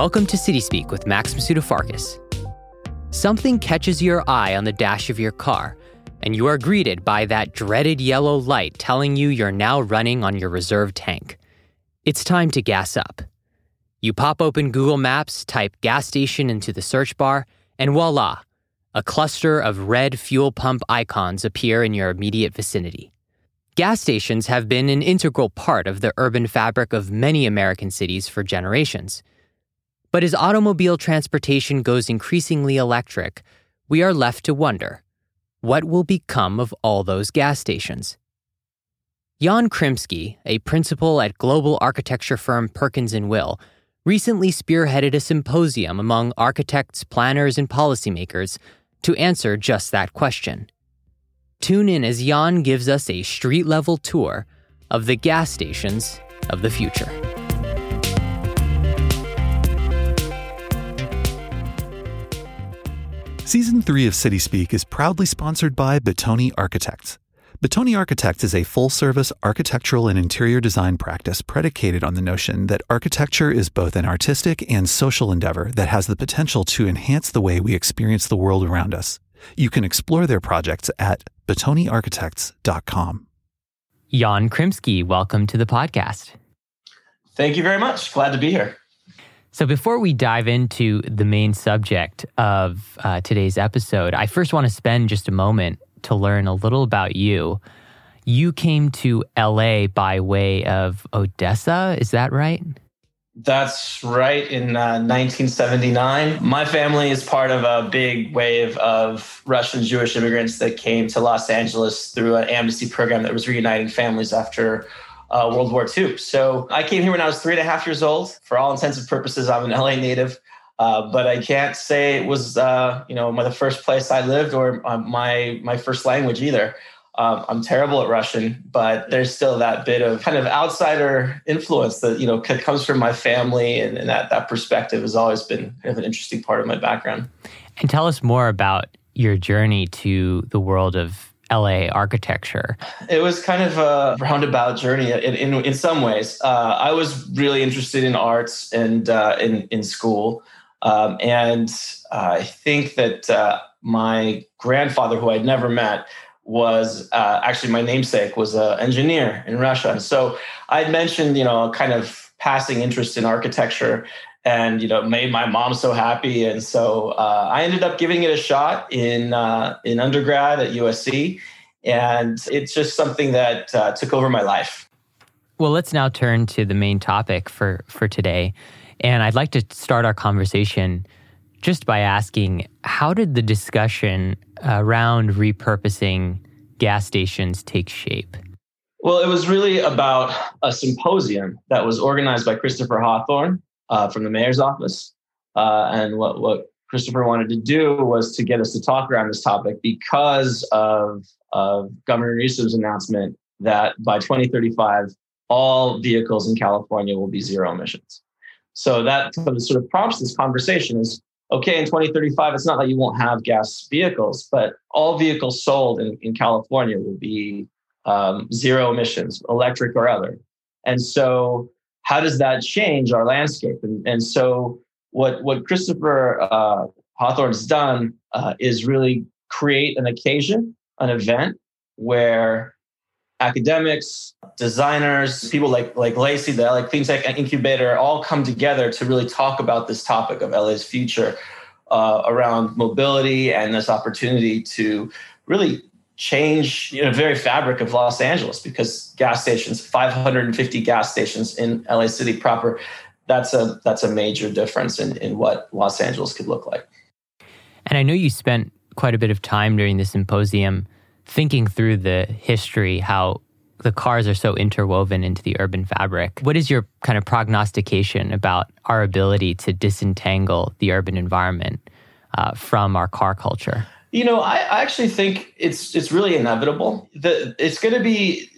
Welcome to City Speak with Max Masudafarkas. Something catches your eye on the dash of your car, and you are greeted by that dreaded yellow light telling you you're now running on your reserve tank. It's time to gas up. You pop open Google Maps, type gas station into the search bar, and voila, a cluster of red fuel pump icons appear in your immediate vicinity. Gas stations have been an integral part of the urban fabric of many American cities for generations. But as automobile transportation goes increasingly electric, we are left to wonder what will become of all those gas stations? Yan Krymsky, a principal at global architecture firm Perkins and Will, recently spearheaded a symposium among architects, planners, and policymakers to answer just that question. Tune in as Yan gives us a street level tour of the gas stations of the future. Season 3 of City Speak is proudly sponsored by Bottoni Architects. Bottoni Architects is a full service architectural and interior design practice predicated on the notion that architecture is both an artistic and social endeavor that has the potential to enhance the way we experience the world around us. You can explore their projects at bottoniarchitects.com. Yan Krymsky, welcome to the podcast. Thank you very much. Glad to be here. So, before we dive into the main subject of uh, today's episode, I first want to spend just a moment to learn a little about you. You came to LA by way of Odessa, is that right? That's right. In uh, 1979, my family is part of a big wave of Russian Jewish immigrants that came to Los Angeles through an amnesty program that was reuniting families after uh, World War II. So I came here when I was three and a half years old. For all intents and purposes, I'm an LA native. Uh, but I can't say it was, uh, you know, my, the first place I lived or uh, my my first language either. Um, I'm terrible at Russian, but there's still that bit of kind of outsider influence that you know comes from my family, and, and that that perspective has always been kind of an interesting part of my background. And tell us more about your journey to the world of LA architecture? It was kind of a roundabout journey in, in, in some ways. Uh, I was really interested in arts and uh, in, in school. Um, and I think that uh, my grandfather, who I'd never met, was uh, actually my namesake, was an engineer in Russia. So I'd mentioned, you know, kind of passing interest in architecture and you know made my mom so happy. And so uh, i ended up giving it a shot in uh, in undergrad at usc and it's just something that uh, took over my life. Well let's now turn to the main topic for for today. And i'd like to start our conversation just by asking how did the discussion around repurposing gas stations take shape? Well, it was really about a symposium that was organized by Christopher Hawthorne, uh, from the mayor's office. Uh, and what, what Christopher wanted to do was to get us to talk around this topic because of, of Governor Newsom's announcement that by 2035, all vehicles in California will be zero emissions. So that sort of prompts this conversation is okay, in 2035, it's not that you won't have gas vehicles, but all vehicles sold in, in California will be um, zero emissions, electric or other. And so how does that change our landscape? And, and so what, what Christopher uh, Hawthorne's done uh, is really create an occasion, an event where academics, designers, people like like LACI, the LA Clean Tech Incubator, all come together to really talk about this topic of LA's future uh, around mobility and this opportunity to really change you know very fabric of Los Angeles because gas stations 550 gas stations in LA City proper that's a that's a major difference in in what Los Angeles could look like and I know you spent quite a bit of time during the symposium thinking through the history how the cars are so interwoven into the urban fabric. What is your kind of prognostication about our ability to disentangle the urban environment uh, from our car culture? You know, I, I actually think it's it's really inevitable. The, it's going to be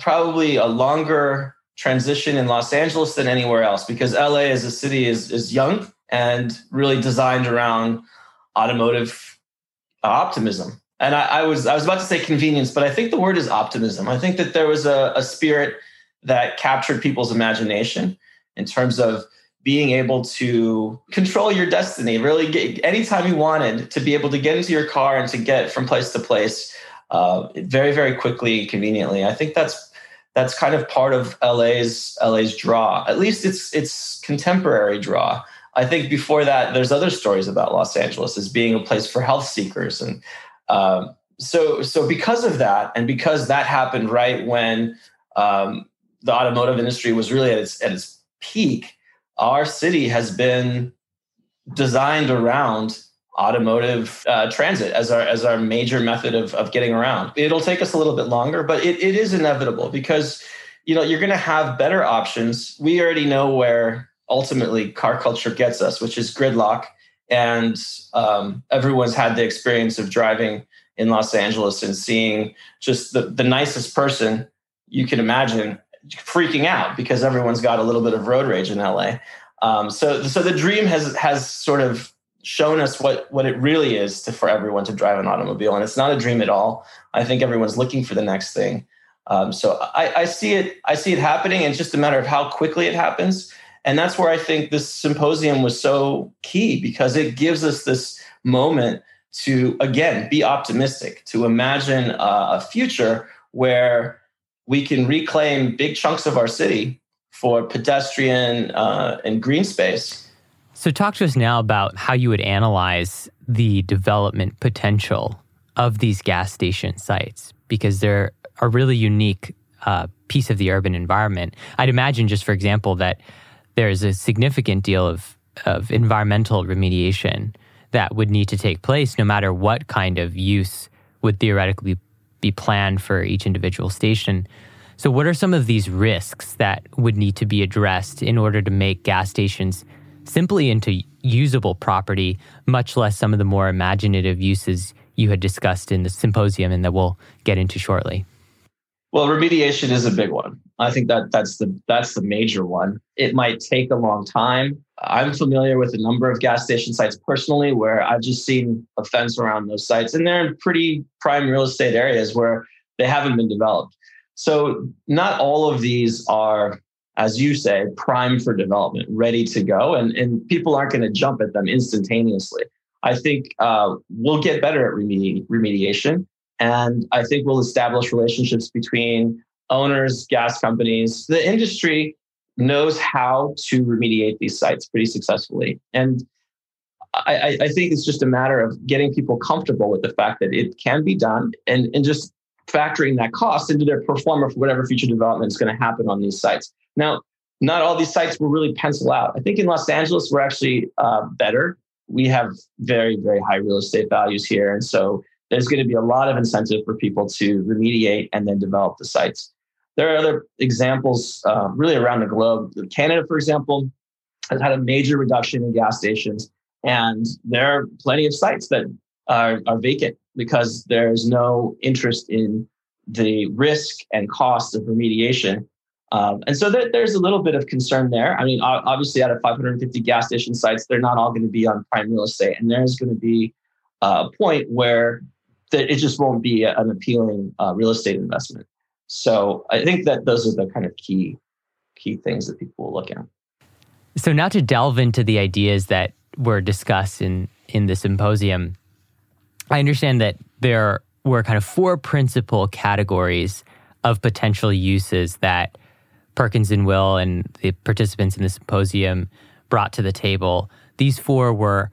probably a longer transition in Los Angeles than anywhere else because LA as a city is is young and really designed around automotive optimism. And I, I, was I was about to say convenience, but I think the word is optimism. I think that there was a, a spirit that captured people's imagination in terms of being able to control your destiny, really get, anytime you wanted to be able to get into your car and to get from place to place uh, very, very quickly and conveniently. I think that's that's kind of part of LA's LA's draw. At least it's it's contemporary draw. I think before that, there's other stories about Los Angeles as being a place for health seekers, and um, so so because of that, and because that happened right when um, the automotive industry was really at its at its peak, our city has been designed around automotive uh, transit as our as our major method of, of getting around. It'll take us a little bit longer, but it, it is inevitable because you know you're going to have better options. We already know where ultimately car culture gets us, which is gridlock, and um, everyone's had the experience of driving in Los Angeles and seeing just the, the nicest person you can imagine freaking out because everyone's got a little bit of road rage in LA. Um, so, so the dream has has sort of shown us what what it really is to, for everyone to drive an automobile, and it's not a dream at all. I think everyone's looking for the next thing. Um, so I, I see it. I see it happening. And it's just a matter of how quickly it happens. And that's where I think this symposium was so key because it gives us this moment to again be optimistic, to imagine a future where we can reclaim big chunks of our city for pedestrian uh, and green space so, talk to us now about how you would analyze the development potential of these gas station sites because they're a really unique uh, piece of the urban environment. I'd imagine, just for example, that there's a significant deal of, of environmental remediation that would need to take place no matter what kind of use would theoretically be planned for each individual station. So, what are some of these risks that would need to be addressed in order to make gas stations simply into usable property, much less some of the more imaginative uses you had discussed in the symposium and that we'll get into shortly. Well, remediation is a big one. I think that that's the that's the major one. It might take a long time. I'm familiar with a number of gas station sites personally where I've just seen a fence around those sites and they're in pretty prime real estate areas where they haven't been developed. So not all of these are as you say, prime for development, ready to go, and and people aren't going to jump at them instantaneously. I think uh, we'll get better at remedi- remediation, and I think we'll establish relationships between owners, gas companies. The industry knows how to remediate these sites pretty successfully, and I, I think it's just a matter of getting people comfortable with the fact that it can be done, and and just factoring that cost into their pro forma for whatever future development is going to happen on these sites. Now, not all these sites will really pencil out. I think in Los Angeles, we're actually uh, better. We have very, very high real estate values here. And so there's going to be a lot of incentive for people to remediate and then develop the sites. There are other examples uh, really around the globe. Canada, for example, has had a major reduction in gas stations. And there are plenty of sites that are, are vacant because there's no interest in the risk and cost of remediation um, and so there, there's a little bit of concern there. I mean, obviously, out of 550 gas station sites, they're not all going to be on prime real estate, and there's going to be a point where it just won't be an appealing uh, real estate investment. So I think that those are the kind of key key things that people will look at. So now to delve into the ideas that were discussed in in the symposium, I understand that there were kind of four principal categories of potential uses that Perkins and Will and the participants in the symposium brought to the table. These four were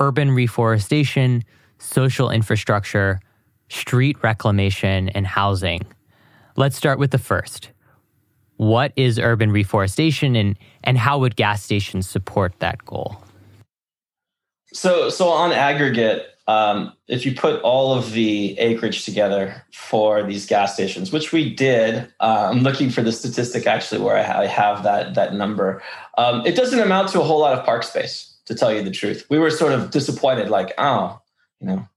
urban reforestation, social infrastructure, street reclamation, and housing. Let's start with the first. What is urban reforestation and, and how would gas stations support that goal? So, so on aggregate, um, if you put all of the acreage together for these gas stations, which we did, uh, I'm looking for the statistic actually where I, ha- I have that that number. Um, it doesn't amount to a whole lot of park space, to tell you the truth. We were sort of disappointed, like, oh, you know,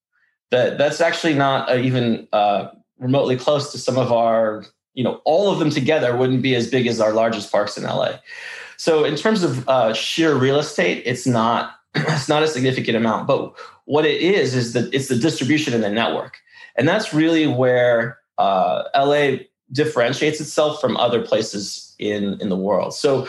that that's actually not uh, even uh, remotely close to some of our, you know, all of them together wouldn't be as big as our largest parks in LA. So in terms of uh, sheer real estate, it's not it's not a significant amount. But what it is is that it's the distribution in the network, and that's really where uh, LA differentiates itself from other places in in the world. So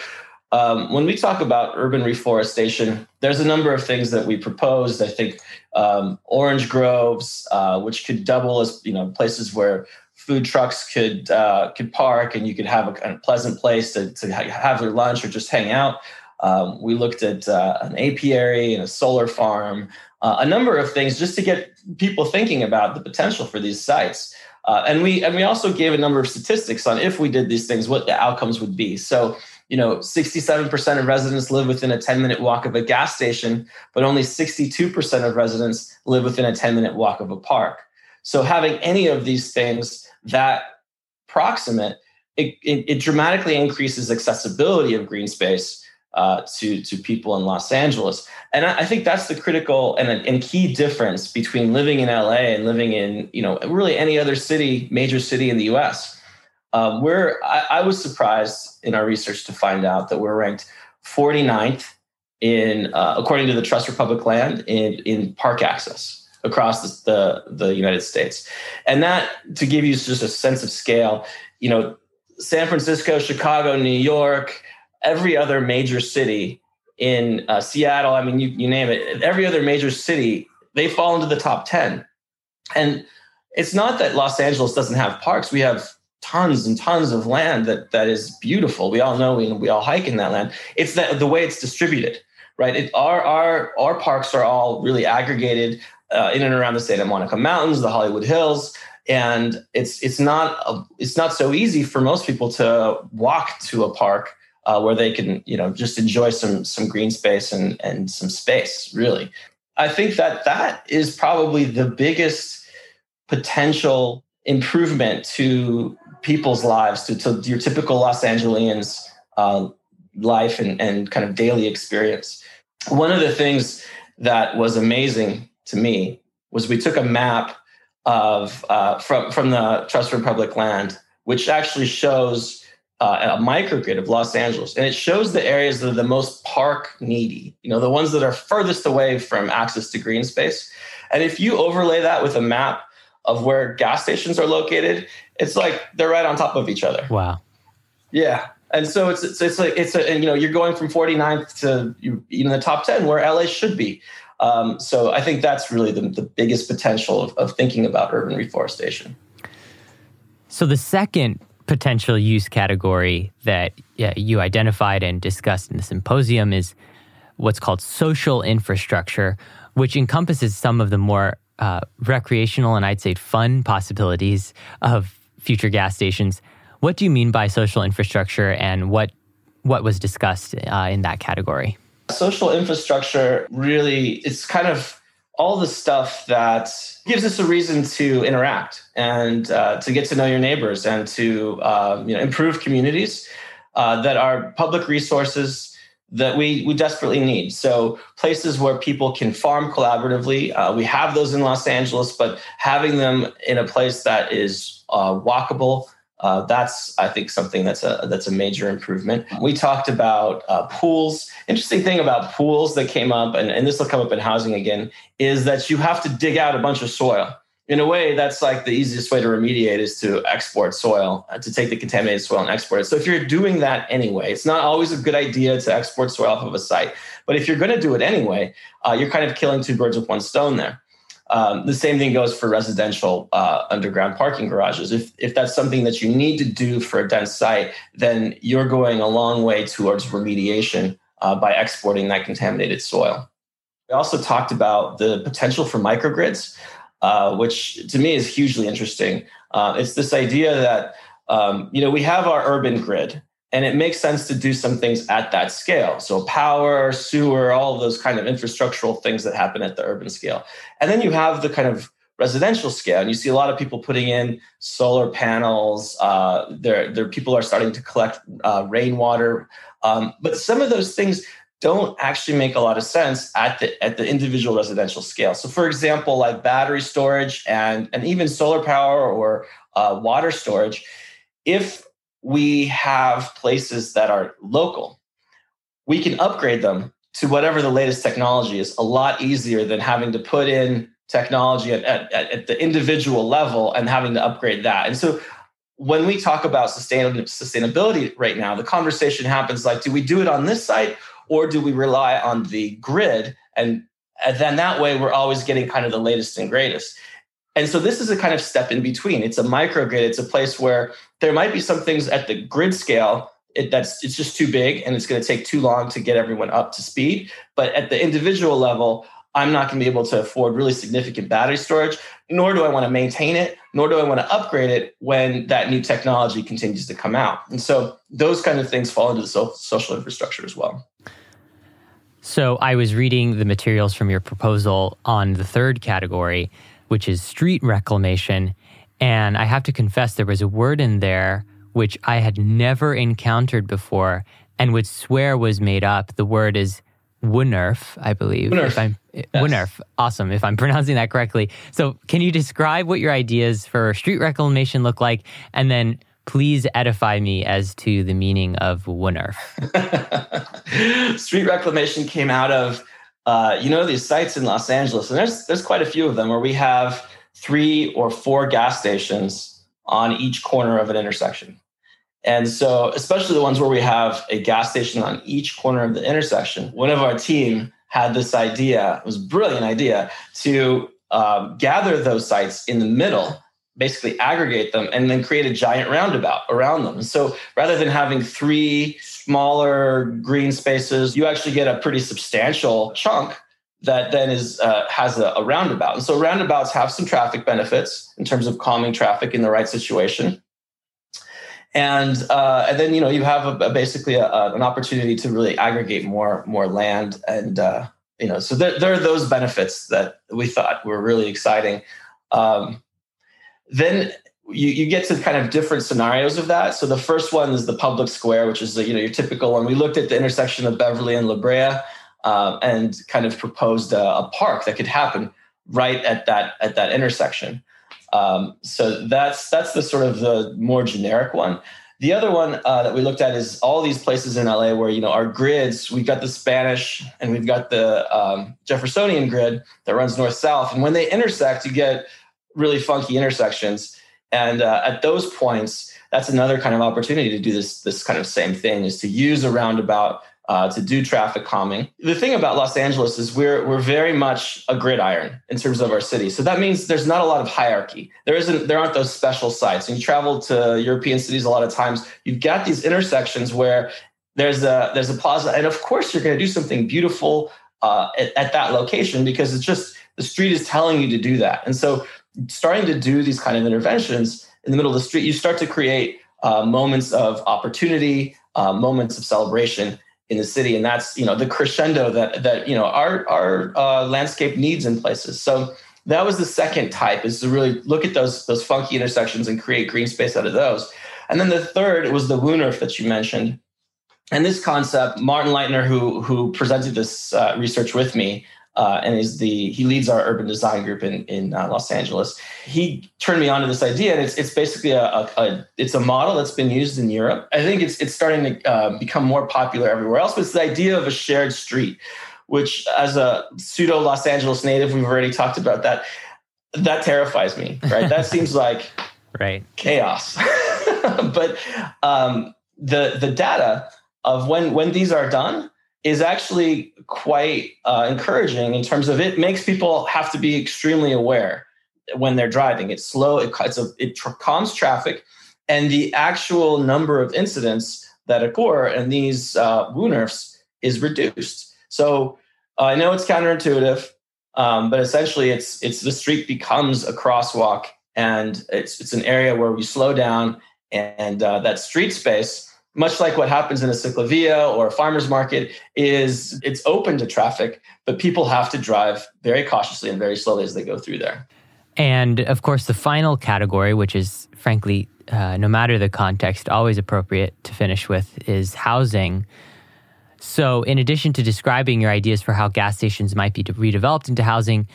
Um, when we talk about urban reforestation, there's a number of things that we proposed. I think um, orange groves, uh, which could double as you know places where food trucks could uh, could park and you could have a kind of pleasant place to, to have your lunch or just hang out. Um, we looked at uh, an apiary and a solar farm, uh, a number of things just to get people thinking about the potential for these sites. Uh, and we and we also gave a number of statistics on if we did these things, what the outcomes would be. So you know, 67% of residents live within a 10 minute walk of a gas station, but only 62% of residents live within a 10 minute walk of a park. So having any of these things that proximate, it, it, it dramatically increases accessibility of green space uh, to, to people in Los Angeles. And I, I think that's the critical and, and key difference between living in LA and living in, you know, really any other city, major city in the US. Um, we're, I, I was surprised in our research to find out that we're ranked 49th in, uh, according to the Trust for Public Land, in, in park access across the, the, the United States. And that, to give you just a sense of scale, you know, San Francisco, Chicago, New York, every other major city in uh, Seattle, I mean, you, you name it, every other major city, they fall into the top 10. And it's not that Los Angeles doesn't have parks. We have tons and tons of land that, that is beautiful. We all know we, we all hike in that land. It's that the way it's distributed, right? It, our, our, our parks are all really aggregated uh, in and around the Santa Monica Mountains, the Hollywood Hills, and it's it's not a, it's not so easy for most people to walk to a park uh, where they can you know just enjoy some some green space and and some space really i think that that is probably the biggest potential improvement to people's lives to, to your typical los angeles uh, life and, and kind of daily experience one of the things that was amazing to me was we took a map of uh, from from the trust for public land which actually shows uh, a microgrid of Los Angeles, and it shows the areas that are the most park needy. You know, the ones that are furthest away from access to green space. And if you overlay that with a map of where gas stations are located, it's like they're right on top of each other. Wow. Yeah. And so it's it's, it's like it's a, and you know you're going from 49th to you in the top 10 where LA should be. Um, so I think that's really the, the biggest potential of, of thinking about urban reforestation. So the second potential use category that yeah, you identified and discussed in the symposium is what's called social infrastructure, which encompasses some of the more uh, recreational and I'd say fun possibilities of future gas stations. What do you mean by social infrastructure, and what what was discussed uh, in that category? Social infrastructure really it's kind of all the stuff that gives us a reason to interact and uh, to get to know your neighbors and to uh, you know, improve communities uh, that are public resources that we, we desperately need. So places where people can farm collaboratively. Uh, we have those in Los Angeles, but having them in a place that is uh, walkable, uh, that's I think something that's a that's a major improvement. We talked about uh, pools. Interesting thing about pools that came up, and, and this will come up in housing again, is that you have to dig out a bunch of soil. In a way, that's like the easiest way to remediate is to export soil, uh, to take the contaminated soil and export it. So if you're doing that anyway, it's not always a good idea to export soil off of a site. But if you're going to do it anyway, uh, you're kind of killing two birds with one stone there. Um, the same thing goes for residential uh, underground parking garages. If, if that's something that you need to do for a dense site, then you're going a long way towards remediation uh, by exporting that contaminated soil. We also talked about the potential for microgrids, uh, which to me is hugely interesting. Uh, it's this idea that um, you know we have our urban grid, and it makes sense to do some things at that scale. So power, sewer, all of those kind of infrastructural things that happen at the urban scale. And then you have the kind of residential scale, and you see a lot of people putting in solar panels. Uh, there, there people are starting to collect uh, rainwater, um, but some of those things don't actually make a lot of sense at the at the individual residential scale. So, for example, like battery storage and and even solar power or uh, water storage, if we have places that are local. We can upgrade them to whatever the latest technology is a lot easier than having to put in technology at, at, at the individual level and having to upgrade that. And so when we talk about sustainability right now, the conversation happens like, do we do it on this site or do we rely on the grid? And, and then that way we're always getting kind of the latest and greatest. And so this is a kind of step in between. It's a microgrid. It's a place where there might be some things at the grid scale it, that's it's just too big and it's going to take too long to get everyone up to speed. But at the individual level, I'm not going to be able to afford really significant battery storage, nor do I want to maintain it, nor do I want to upgrade it when that new technology continues to come out. And so those kind of things fall into the social infrastructure as well. So I was reading the materials from your proposal on the third category, which is street reclamation. And I have to confess, there was a word in there which I had never encountered before and would swear was made up. The word is Woonerf, I believe. Woonerf. If I'm, yes. Awesome. If I'm pronouncing that correctly. So, can you describe what your ideas for street reclamation look like? And then please edify me as to the meaning of Woonerf. street reclamation came out of, uh, you know, these sites in Los Angeles, and there's, there's quite a few of them where we have three or four gas stations on each corner of an intersection. And so, especially the ones where we have a gas station on each corner of the intersection, one of our team had this idea, it was a brilliant idea, to um, gather those sites in the middle, basically aggregate them, and then create a giant roundabout around them. So rather than having three smaller green spaces, you actually get a pretty substantial chunk that then is uh, has a, a roundabout. And so roundabouts have some traffic benefits in terms of calming traffic in the right situation and uh, and then you know you have a, a basically a, an opportunity to really aggregate more more land and uh, you know so there, there, are those benefits that we thought were really exciting. Um, then you, you get to kind of different scenarios of that. So the first one is the public square which is the, you know your typical one. We looked at the intersection of beverly and la brea uh, and kind of proposed a, a park that could happen right at that at that intersection um, so that's that's the sort of the more generic one. The other one uh, that we looked at is all these places in LA where you know our grids. We've got the Spanish and we've got the um, Jeffersonian grid that runs north south, and when they intersect, you get really funky intersections. And uh, at those points, that's another kind of opportunity to do this this kind of same thing is to use a roundabout uh, to do traffic calming. The thing about Los Angeles is we're we're very much a gridiron in terms of our city. So that means there's not a lot of hierarchy. There isn't there aren't those special sites. And you travel to European cities, a lot of times you've got these intersections where there's a there's a plaza, and of course you're going to do something beautiful uh, at, at that location because it's just the street is telling you to do that. And so starting to do these kind of interventions in the middle of the street, you start to create uh, moments of opportunity, uh, moments of celebration in the city and that's you know the crescendo that that you know our our uh, landscape needs in places. So that was the second type is to really look at those those funky intersections and create green space out of those. And then the third was the Woonerf that you mentioned. And this concept martin leitner who who presented this uh, research with me uh, and is the he leads our urban design group in in uh, Los Angeles. He turned me on to this idea, and it's it's basically a, a, a, it's a model that's been used in Europe. I think it's it's starting to uh, become more popular everywhere else. But it's the idea of a shared street, which as a pseudo Los Angeles native, we've already talked about that. That terrifies me. Right? that seems like right chaos. but um, the the data of when when these are done is actually quite uh, encouraging in terms of it makes people have to be extremely aware when they're driving. It's slow, it, it's a, it tr- calms traffic, and the actual number of incidents that occur in these uh, Woonerfs is reduced. So uh, I know it's counterintuitive, um, but essentially, it's it's the street becomes a crosswalk, and it's it's an area where we slow down, and uh, that street space much like what happens in a ciclovia or a farmer's market is it's open to traffic but people have to drive very cautiously and very slowly as they go through there. And of course the final category which is frankly uh, no matter the context always appropriate to finish with is housing. So in addition to describing your ideas for how gas stations might be redeveloped into housing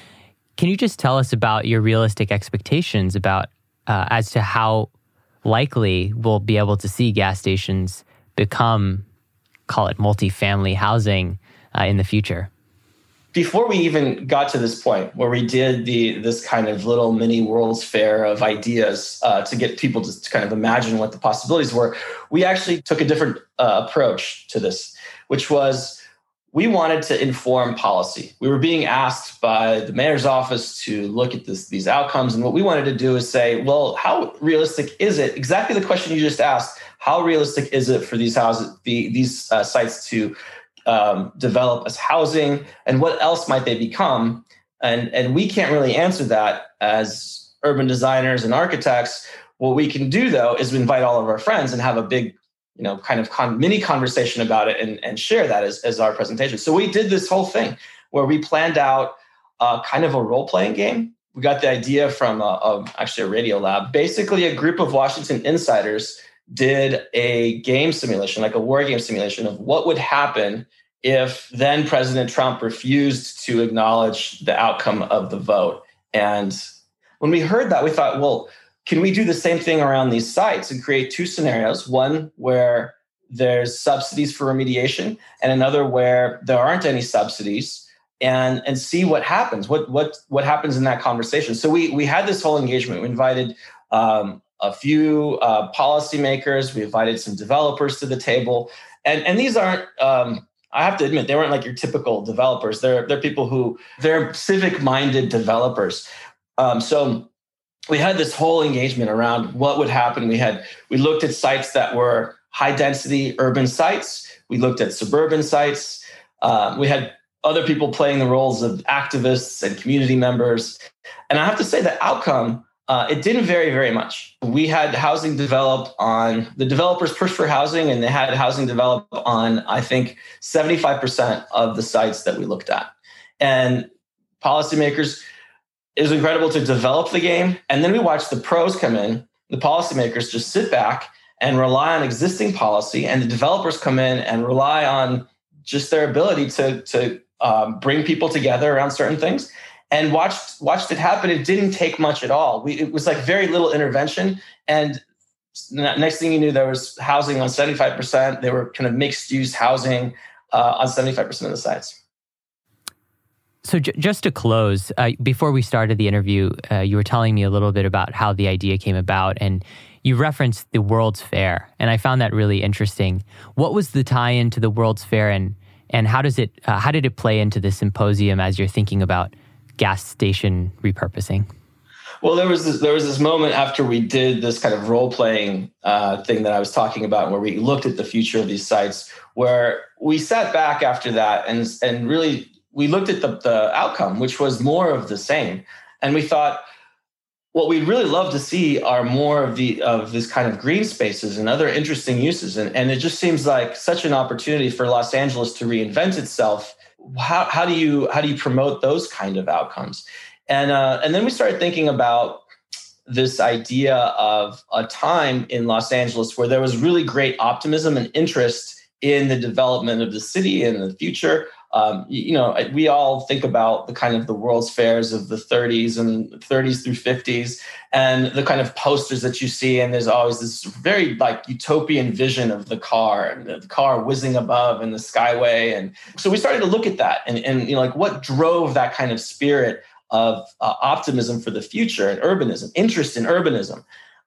can you just tell us about your realistic expectations about uh, as to how likely we'll be able to see gas stations become, call it multifamily housing uh, in the future? before we even got to this point where we did the this kind of little mini world's fair of ideas uh, to get people to, to, kind of imagine what the possibilities were we actually took a different uh, approach to this which was we wanted to inform policy. We were being asked by the mayor's office to look at this, these outcomes and what we wanted to do is say well how realistic is it? Exactly the question you just asked how realistic is it for these houses the, these uh, sites to um, develop as housing and what else might they become? And and we can't really answer that as urban designers and architects. What we can do though is invite all of our friends and have a big you know kind of con- mini conversation about it and, and share that as, as our presentation. So we did this whole thing where we planned out uh, kind of a role-playing game. We got the idea from a, a, actually a Radiolab basically a group of washington insiders did a game simulation, like a war game simulation of what would happen if then President Trump refused to acknowledge the outcome of the vote. And when we heard that, we thought, well, can we do the same thing around these sites and create two scenarios? One where there's subsidies for remediation, and another where there aren't any subsidies, and and see what happens. What what what happens in that conversation? So we we had this whole engagement. We invited um, a few uh, policymakers. We invited some developers to the table, and and these aren't. Um, I have to admit, they weren't like your typical developers. They're they're people who they're civic minded developers. Um, so we had this whole engagement around what would happen. We had we looked at sites that were high density urban sites. We looked at suburban sites. Uh, we had other people playing the roles of activists and community members. And I have to say, the outcome uh, it didn't vary very much. We had housing developed on the developers pushed for housing, and they had housing developed on, I think, 75% of the sites that we looked at. And policymakers, it was incredible to develop the game. And then we watched the pros come in. The policymakers just sit back and rely on existing policy, and the developers come in and rely on just their ability to, to um, bring people together around certain things and watched watched it happen. It didn't take much at all. We, it was like very little intervention, and next thing you knew, there was housing on seventy five percent. There were kind of mixed use housing uh, on seventy five percent of the sites. So, j- just to close, uh, before we started the interview, uh, you were telling me a little bit about how the idea came about, and you referenced the World's Fair, and I found that really interesting. What was the tie-in to the World's Fair, and and how does it uh, how did it play into the symposium as you're thinking about gas station repurposing? Well, there was this, there was this moment after we did this kind of role playing uh, thing that I was talking about, where we looked at the future of these sites, where we sat back after that and and really we looked at the the outcome, which was more of the same, and we thought what we'd really love to see are more of the of this kind of green spaces and other interesting uses, and and it just seems like such an opportunity for Los Angeles to reinvent itself. How, how do you how do you promote those kind of outcomes? And uh, and then we started thinking about this idea of a time in los angeles where there was really great optimism and interest in the development of the city and the future um, you know, we all think about the kind of the World's Fairs of the 30s and 30s through 50s, and the kind of posters that you see, and there's always this very like utopian vision of the car and the car whizzing above in the skyway, and so we started to look at that, and and you know, like what drove that kind of spirit of uh, optimism for the future and urbanism, interest in urbanism.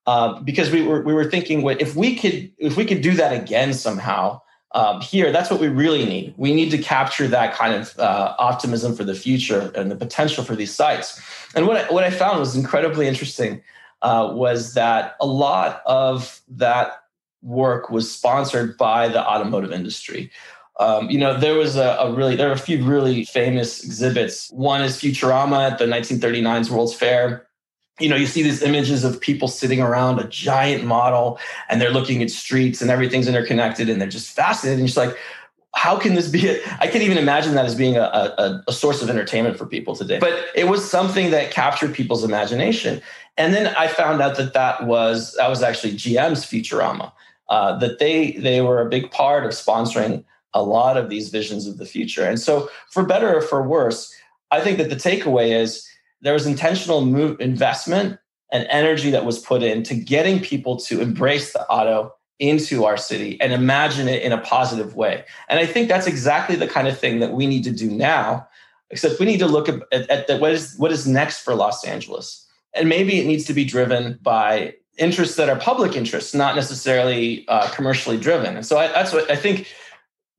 Uh, because we were we were thinking, if we could if we could do that again somehow, um, here, that's what we really need. We need to capture that kind of uh, optimism for the future and the potential for these sites. And what I, what I found was incredibly interesting uh, was that a lot of that work was sponsored by the automotive industry. Um, you know, there was a, a, really there are a few really famous exhibits. One is Futurama at the 1939's World's Fair you know, you see these images of people sitting around a giant model and they're looking at streets and everything's interconnected and they're just fascinated. And it's like, how can this be? I can't even imagine that as being a, a, a, source of entertainment for people today. But it was something that captured people's imagination. And then I found out that that was that was actually GM's Futurama. Uh, that they they were a big part of sponsoring a lot of these visions of the future. And so, for better or for worse, I think that the takeaway is there was intentional move, investment and energy that was put into getting people to embrace the auto into our city and imagine it in a positive way. And I think that's exactly the kind of thing that we need to do now. except we need to look at, at the, what is what is next for Los Angeles, and maybe it needs to be driven by interests that are public interests, not necessarily uh, commercially driven. And so I, that's what I think.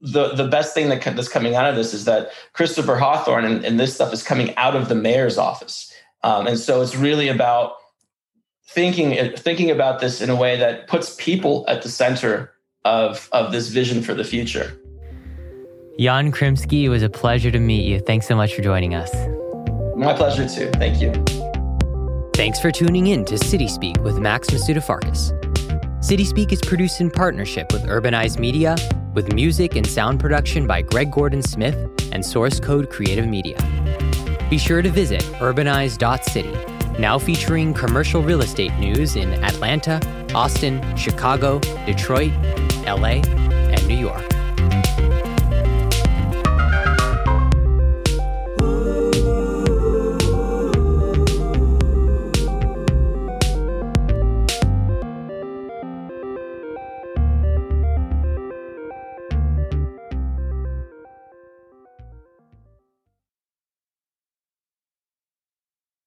The, the best thing that that's coming out of this is that Christopher Hawthorne and, and this stuff is coming out of the mayor's office. Um, and so it's really about thinking thinking about this in a way that puts people at the center of of this vision for the future. Yan Krymsky, it was a pleasure to meet you. Thanks so much for joining us. My pleasure too. Thank you. Thanks for tuning in to City Speak with Max Masudafarkas. City Speak is produced in partnership with Urbanize Media, with music and sound production by Greg Gordon Smith and Source Code Creative Media. Be sure to visit urbanize.city, now featuring commercial real estate news in Atlanta, Austin, Chicago, Detroit, LA, and New York.